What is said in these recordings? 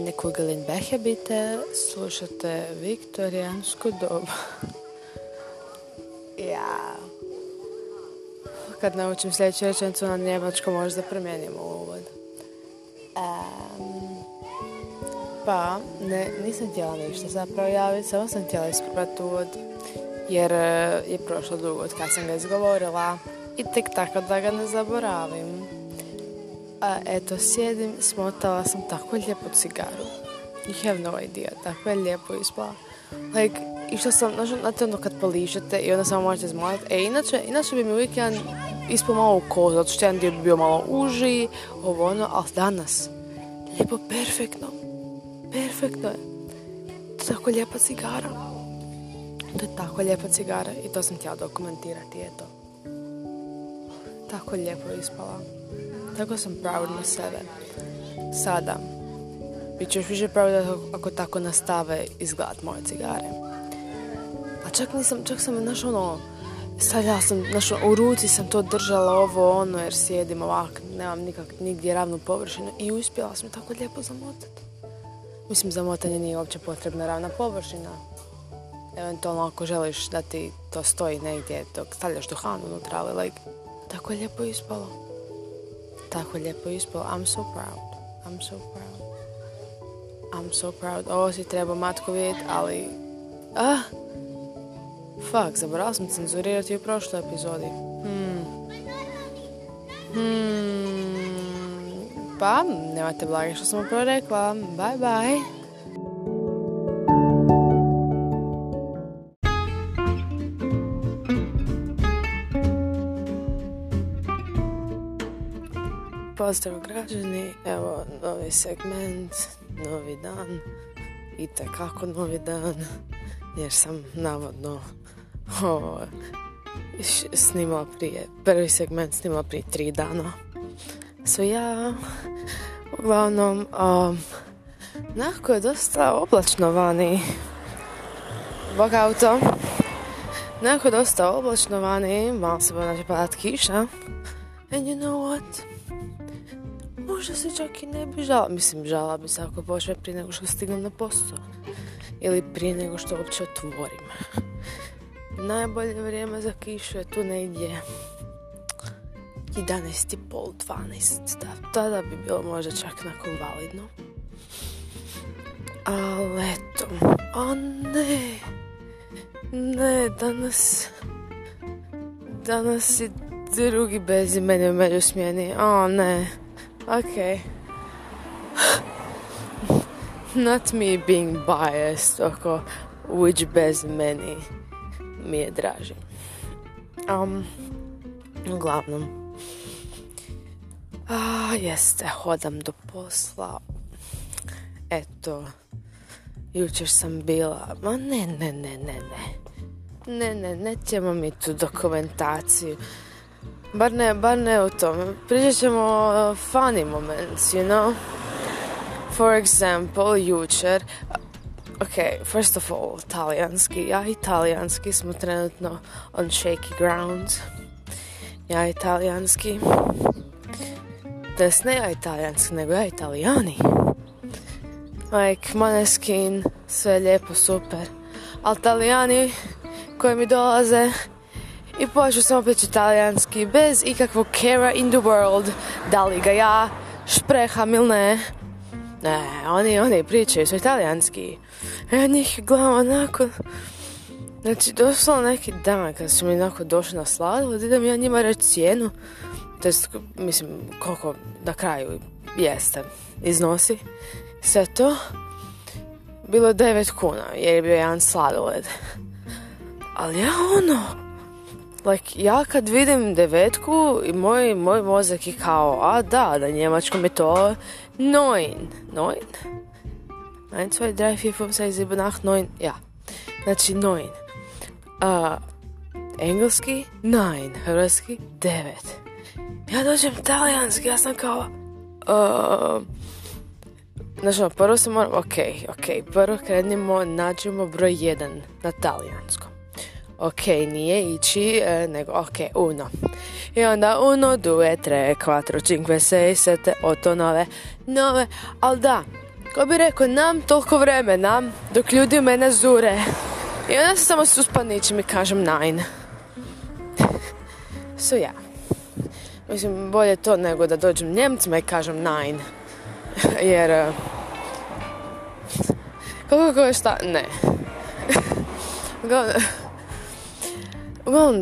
Anja Kugelin Behebite, slušate Viktorijansku dobu. ja. Kad naučim sljedeću rečenicu na njemačkom, možda promijenimo uvod. Um, pa, ne, nisam htjela ništa zapravo javiti, samo sam htjela isprobati uvod, jer e, je prošlo dugo od kad sam ga izgovorila i tek tako da ga ne zaboravim. A eto, sjedim, smotala sam tako lijepu cigaru. You have no idea, tako je lijepo ispala. Like, išla sam, znate ono kad poližete i onda samo možete zmoliti. E, inače, inače bi mi uvijek jedan ispao malo u kozu, zato što jedan dio bi bio malo uži, ovo ono, ali danas, lijepo, perfektno. Perfektno je tako lijepa cigara. To je tako lijepa cigara i to sam htjela dokumentirati, eto. Tako lijepo je ispala. Tako sam proud na sebe. Sada, bit ću još više proud ako tako nastave izgledat moje cigare. A čak nisam, čak sam, znaš ono, stavljala sam, znaš, u ruci sam to držala ovo, ono, jer sjedim ovak, nemam nikak, nigdje ravnu površinu i uspjela sam tako lijepo zamotati. Mislim, zamotanje nije uopće potrebna ravna površina. Eventualno ako želiš da ti to stoji negdje dok stavljaš duhan unutra, ali like, tako je lijepo ispalo. Tako je lijepo ispalo. I'm so proud. I'm so proud. I'm so proud. Ovo si treba matko vidjeti, ali... Ah! Fuck, zaboravila sam cenzurirati u prošloj epizodi. Hmm. Hmm. Pa, nemate blage što sam upravo rekla. Bye bye. Pozdrav građani, evo novi segment, novi dan i kako novi dan jer sam navodno ovo, snimala prije, prvi segment snimala prije tri dana. So ja, uglavnom, um, nekako je dosta oblačno vani. Bog auto. Nekako je dosta oblačno vani, malo se bude padat kiša. And you know what? Možda se čak i ne bi žala. Mislim, žala bi se ako počne prije nego što stignem na posao. Ili prije nego što uopće otvorim. Najbolje vrijeme za kišu je tu negdje 11.30, 12. Da, tada bi bilo možda čak nakon validno. Ali eto, o ne, ne, danas, danas je drugi bezi meni u među smjeni, o ne, ok. Not me being biased oko which bez meni mi je draži. Um, uglavnom, a, jeste, hodam do posla. Eto, jučer sam bila, ma ne, ne, ne, ne, ne. Ne, ne, ne ćemo mi tu dokumentaciju. Bar ne, bar ne u tome. Pričat ćemo o funny moments, you know? For example, jučer, ok, first of all, talijanski. Ja i talijanski smo trenutno on shaky ground. Ja i talijanski. To ne ja italijanski, nego ja italijani. Like, Maneskin, sve lijepo, super. Ali talijani koji mi dolaze i počnu samo pričati talijanski bez ikakvog care in the world da li ga ja špreham ili ne. Ne, oni, oni pričaju su italijanski. Ja njih gledam onako... Znači, doslovno neki dan kad su mi onako došli na sladoled, idem ja njima reći cijenu. To mislim, koliko na kraju jeste iznosi. Sve to bilo je 9 kuna, jer je bio jedan sladoled. Ali ja ono, like, ja kad vidim devetku moj, moj mozak je kao, a da, da njemačkom je to neun. Neun? 1, 2, 3, 4, 5, 6, 7, 8, 9, ja. Znači, neun. Uh, engleski, nine. Hrvatski, devet. Ja dođem talijanski, ja sam kao... Uh, znači, prvo se moram... Ok, ok, prvo krenimo, nađemo broj jedan na talijanskom. Ok, nije ići, e, nego ok, uno. I onda uno, due, tre, quattro, cinque, sei, sette, otto, nove, nove. Ali da, Ko bi rekao, nam toliko vremena dok ljudi u mene zure. I onda se samo suspanićem i kažem nine. So ja. Mislim, bolje to nego da dođem Njemcima i kažem nine. Jer... Uh, kako je šta? Ne. Uglavnom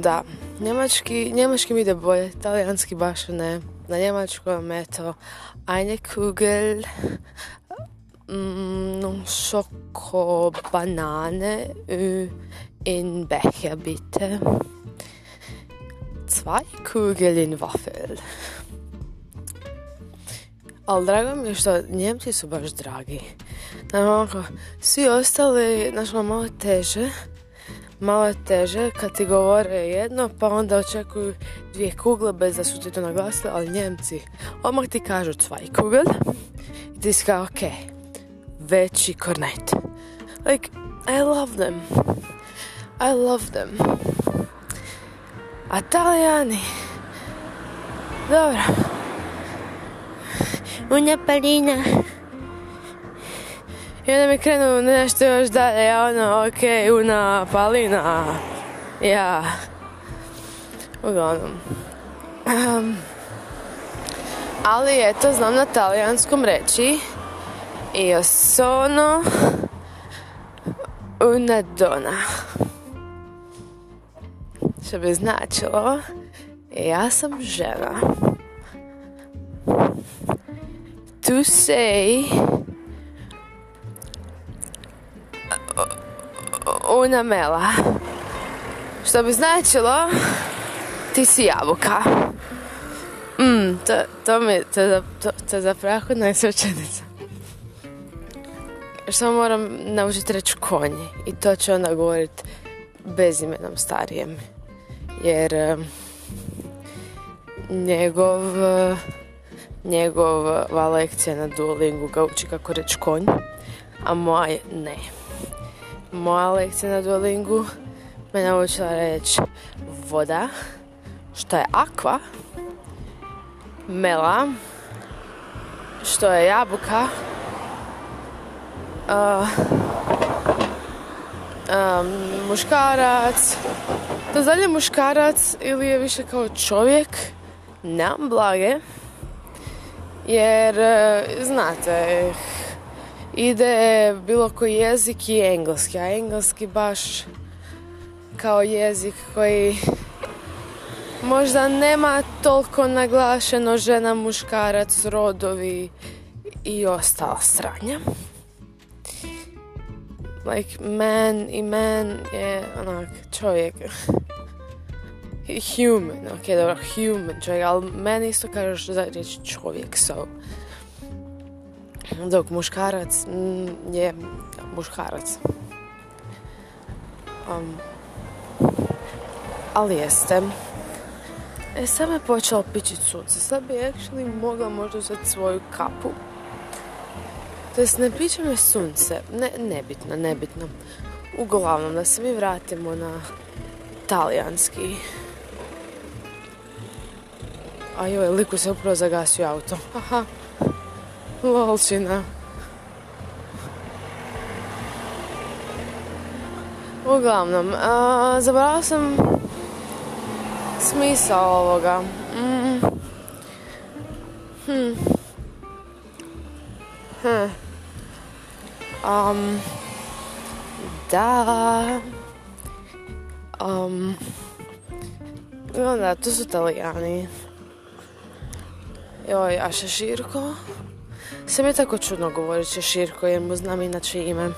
da. Njemački, njemački mi ide bolje, talijanski baš ne. Na njemačkom je to eine Kugel mm, Schoko Banane in Becher bitte. Zwei Kugel in Waffel. Ali drago mi je što Njemci su baš dragi. Znači, svi ostali, znači, malo teže malo teže kad ti govore jedno, pa onda očekuju dvije kugle bez da su ti to naglasili, ali Njemci odmah ti kažu zwei kugel i ti si kao, ok, veći kornet. Like, I love them. I love them. A Talijani, dobro. Una palina. I onda mi krenu nešto još dalje, ja ono, ok, una palina, ja, uglavnom. Um, ali eto, znam na talijanskom reći io sono una donna. Što bi značilo, ja sam žena. To say una mela. Što bi značilo ti si jabuka. Mm, to, to mi to, to, to zapravo najsvećenica. Što moram naučiti reći konji. I to će onda govorit imenom starijem. Jer njegov njegova lekcija na Duolingu ga uči kako reći konj, a moja ne moja lekcija na Duolingu me naučila reći voda, što je akva, mela, što je jabuka, uh, um, muškarac, to dalje muškarac ili je više kao čovjek, nemam blage, jer uh, znate, ide bilo koji jezik i engleski, a engleski baš kao jezik koji možda nema toliko naglašeno žena, muškarac, rodovi i ostala stranja. Like man i man je onak čovjek. Human, ok, dobro, human čovjek, ali meni isto kažeš za reći čovjek, so dok muškarac mm, je muškarac. Um, ali jeste. E, sad me počelo pičit sunce. Sad bi actually mogla možda uzeti svoju kapu. To jest, ne piće me sunce. Ne, nebitno, nebitno. Uglavnom, da se mi vratimo na talijanski. A joj, liku se upravo zagasio auto. Aha. Lolčina. Uglavnom, a, zaboravila sam smisao ovoga. Mm. Hm. Hm. Um, da. Um, onda, to su italijani. Joj, a šeširko? Sve mi tako čudno govorit Širko jer mu znam inače ime.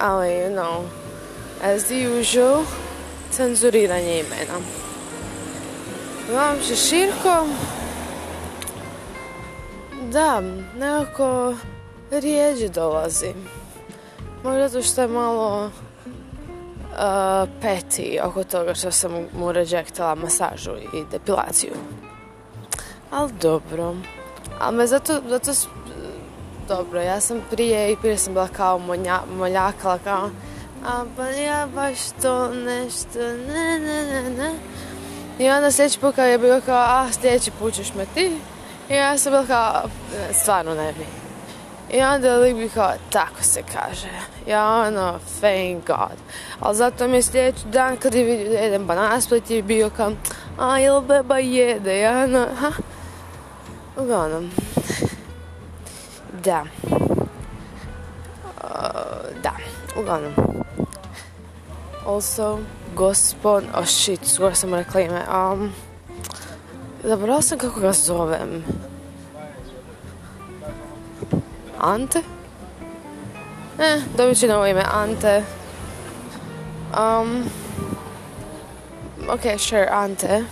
Ali, you know, as the usual, cenzuriranje imena. Uglavnom Širko, da, nekako rijeđe dolazi. Možda to što je malo uh, peti oko toga što sam mu ređektala masažu i depilaciju. Ali dobro. Ali me zato, zato, dobro, ja sam prije i prije sam bila kao monja, moljakala, kao, a pa ja baš to nešto, ne, ne, ne, ne. I onda sljedeći put kad je bilo kao, a sljedeći put ćeš me ti. I ja sam bila kao, stvarno ne bi. I onda lik bi kao, tako se kaže. Ja ono, thank God. Ali zato mi je sljedeći dan kad je vidio da jedem banana split je bio kao, a jel beba jede? Ja ono, ha? Uglavnom. Da. Uh, da, uglavnom. Also, gospon, oh shit, skoro sam rekla ime. Um, zaboravila sam kako ga zovem. Ante? Eh, dobit ću novo ime, Ante. Um, ok, sure, Ante.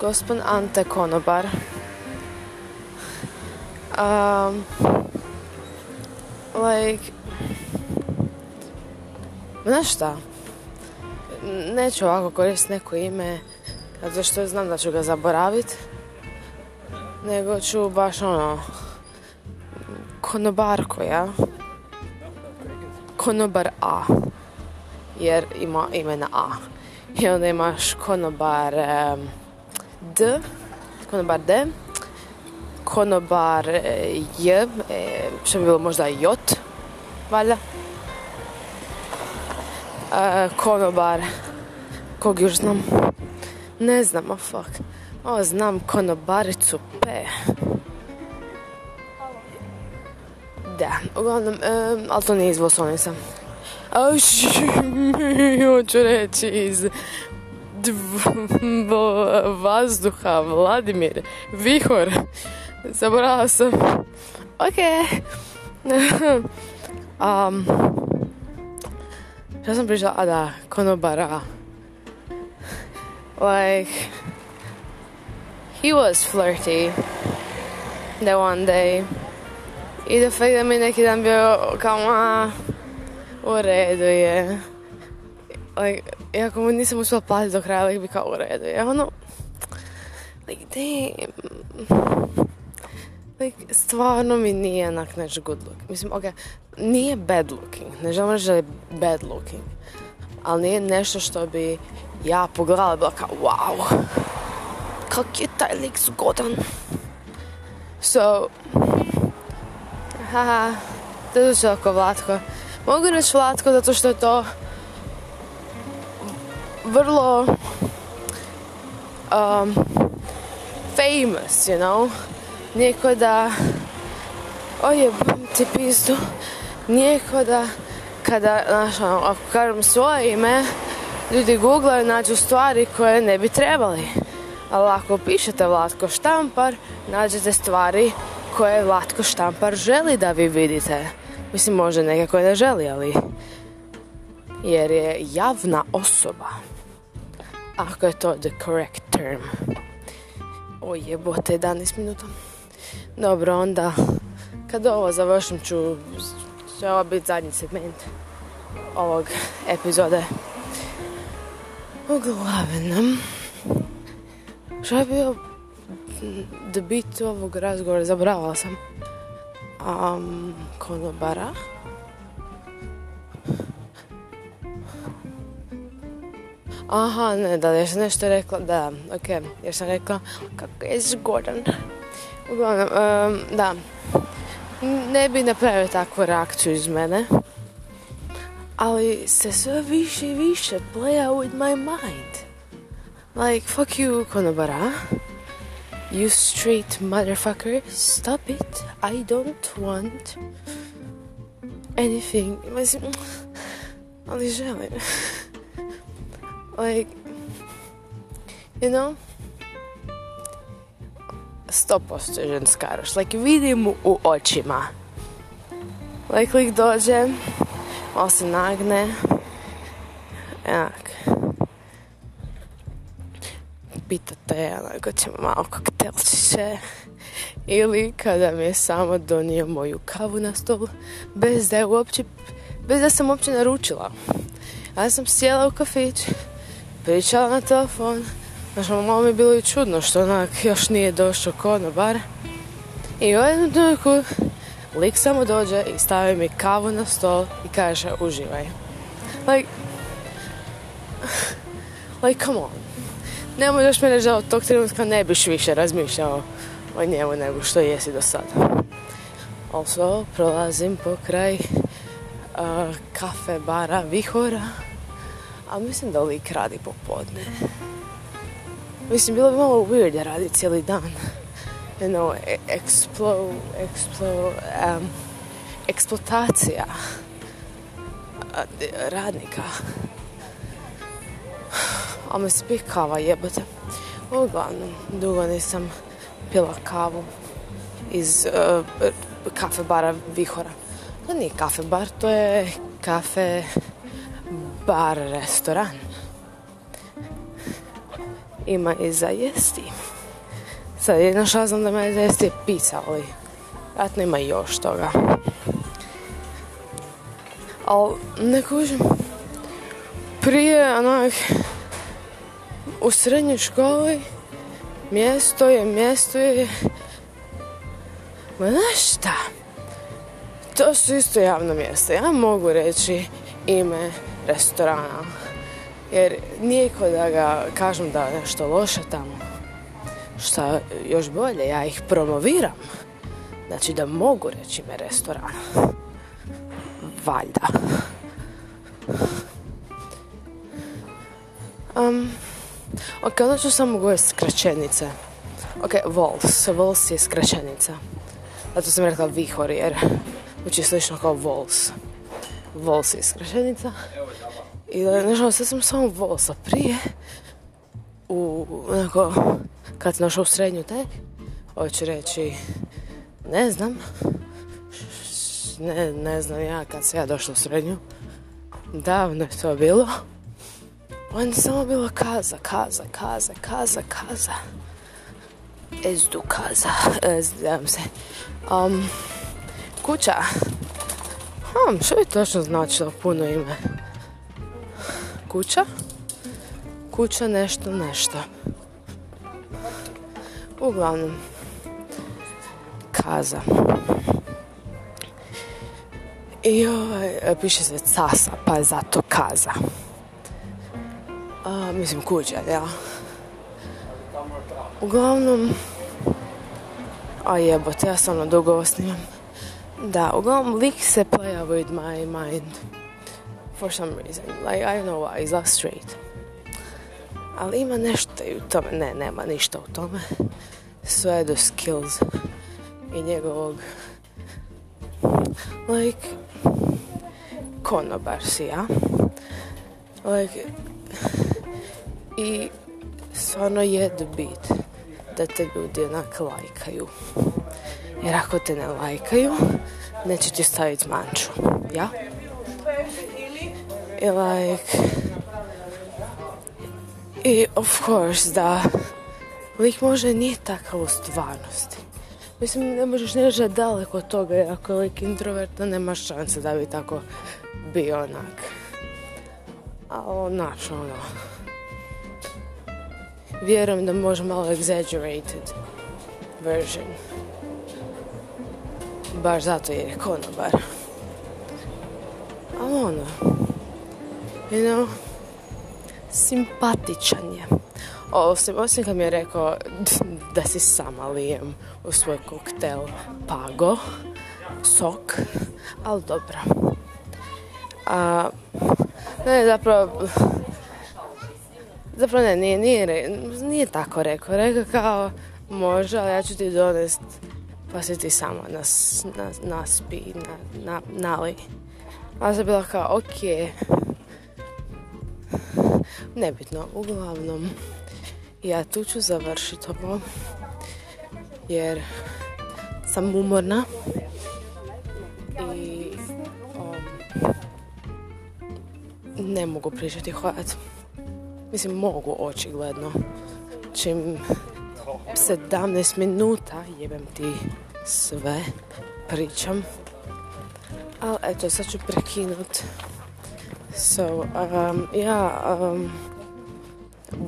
Gospon Ante Konobar. Um, like, znaš šta? Neću ovako koristiti neko ime, zato što znam da ću ga zaboraviti. Nego ću baš ono, konobarko, ja? Konobar A. Jer ima ime na A. I onda imaš konobar um, D. Konobar D. Konobar e, J. E, što bi bilo možda J. Valjda. E, konobar kog još znam ne znam, oh fuck o znam konobaricu P Da, uglavnom, um, ali to nije iz Vosonica. Hoću reći iz vazduha, Vladimir, vihor. Zaboravila sam. Ok. um, šta sam pričala? A da, konobara. Like, he was flirty that one day. I da fakt da mi neki dan bio kao, a, u redu je. Like, iako mu nisam uspjela platiti do kraja, like, bi kao u redu je. Ono, like, damn. Like, stvarno mi nije onak nešto good look. Mislim, ok, nije bad looking. Ne želim reći da je bad looking. Ali nije nešto što bi ja pogledala bila kao, wow. Kak je taj lik zgodan. So, haha, to je oko Vlatko. Mogu reći Vlatko zato što je to vrlo um, famous, you know. Nijeko da oje, ti pizdu. Nijeko da kada, znaš, ono, ako kažem svoje ime, ljudi googlaju, nađu stvari koje ne bi trebali. Ali ako pišete Vlatko Štampar, nađete stvari koje Vlatko Štampar želi da vi vidite. Mislim, može neke koje ne želi, ali... Jer je javna osoba. Ako je to the correct term. O jebote, 11 minuta. Dobro, onda... Kad ovo završim ću... Će ovo biti zadnji segment ovog epizode. Uglavnom... Što je bio da bit ovog razgovora, zaboravila sam. Um, konobara. Aha, ne, da, jer sam nešto rekla, da, ok, jer sam rekla kako je zgodan. Uglavnom, um, da, ne bi napravio takvu reakciju iz mene, ali se sve više i više play out with my mind. Like, fuck you, konobara. You straight motherfucker, stop it. I don't want anything. Mas, ali želim. Like, you know? Sto posto je ženskaroš. Like, vidim u očima. Like, lik dođe, malo se nagne. Enak pitate, onako ćemo malo koktelčiće. Ili kada mi je samo donio moju kavu na stol, bez da je uopće, bez da sam uopće naručila. Ja sam sjela u kafić, pričala na telefon, Znaš, malo mi je bilo i čudno što onak još nije došao konobar. I u jednom trenutku lik samo dođe i stavi mi kavu na stol i kaže uživaj. Like, like come on ne možeš mi reći da od tog trenutka ne biš više razmišljao o njemu nego što jesi do sada. Also, prolazim po kraj kafe bara Vihora, a mislim da lik radi popodne. Mislim, bilo bi malo weird da radi cijeli dan. You know, explo, explo, um, eksploatacija radnika. A me spih kava jebote. Uglavnom, dugo nisam pila kavu iz uh, kafe bara Vihora. To nije kafe bar, to je kafe bar restoran. Ima i za jesti. Sad jedna šansa da ima za jesti pizza, ali vjerojatno ima još toga. Ali ne kužim. Prije onak u srednjoj školi mjesto je, mjesto je Ma znaš šta? To su isto javno mjesto. Ja mogu reći ime restorana. Jer nije da ga kažem da nešto loše tamo. Šta još bolje, ja ih promoviram. Znači da mogu reći ime restorana. Valjda. Um, ok, onda ću samo govoriti skraćenice. Ok, Vols. Vols je skraćenica. Zato sam rekla vihor jer uči slično kao vols. Vols je skraćenica. I nažalost, ja sam samo volsa prije u, onako, kad sam našao u srednju tek, hoću reći, ne znam, ne, ne znam ja kad sam ja došla u srednju, davno je to bilo, on samo bilo kaza, kaza, kaza, kaza, kaza. Ezdu kaza, znam se. Um, kuća. Um, što bi točno značilo puno ime? Kuća? Kuća nešto nešto. Uglavnom. Kaza. I ovaj, piše se casa, pa je zato kaza. A, mislim kuća, ja. Uglavnom, a jebote, ja sam dugo ovo snimam. Da, uglavnom lik se playa with my mind. For some reason. Like, I don't know why, izgleda straight. Ali ima nešto i u tome. Ne, nema ništa u tome. Sve do skills i njegovog like konobar si ja. Like i stvarno je bit da te ljudi onak lajkaju. Jer ako te ne lajkaju, neće ti staviti manču. Ja? I like... I of course da lik može nije takav u stvarnosti. Mislim, ne možeš ne daleko od toga, ako je lik introverta, nema šanse da bi tako bio onak. A onak, ono, vjerujem da može malo exaggerated version. Baš zato je konobar. Ali ono, you know, simpatičan je. Osim, osim kad mi je rekao da si sama lijem u svoj koktel Pago, sok, ali dobro. A, ne, zapravo, Zapravo ne, nije, nije, nije tako rekao. Rekao kao, može, ali ja ću ti donest pa si ti samo nas, nas, naspi, na, na, nali. A sam bila kao, ok. Nebitno, uglavnom, ja tu ću završiti ovo. Jer sam umorna. I um, ne mogu pričati hvat. Mislim, mogu očigledno. Čim 17 minuta jebem ti sve pričam. Ali eto, sad ću prekinut. So, um, ja, um,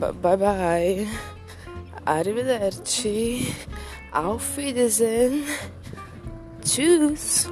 bye bye. Arrivederci. Auf Wiedersehen. Tschüss.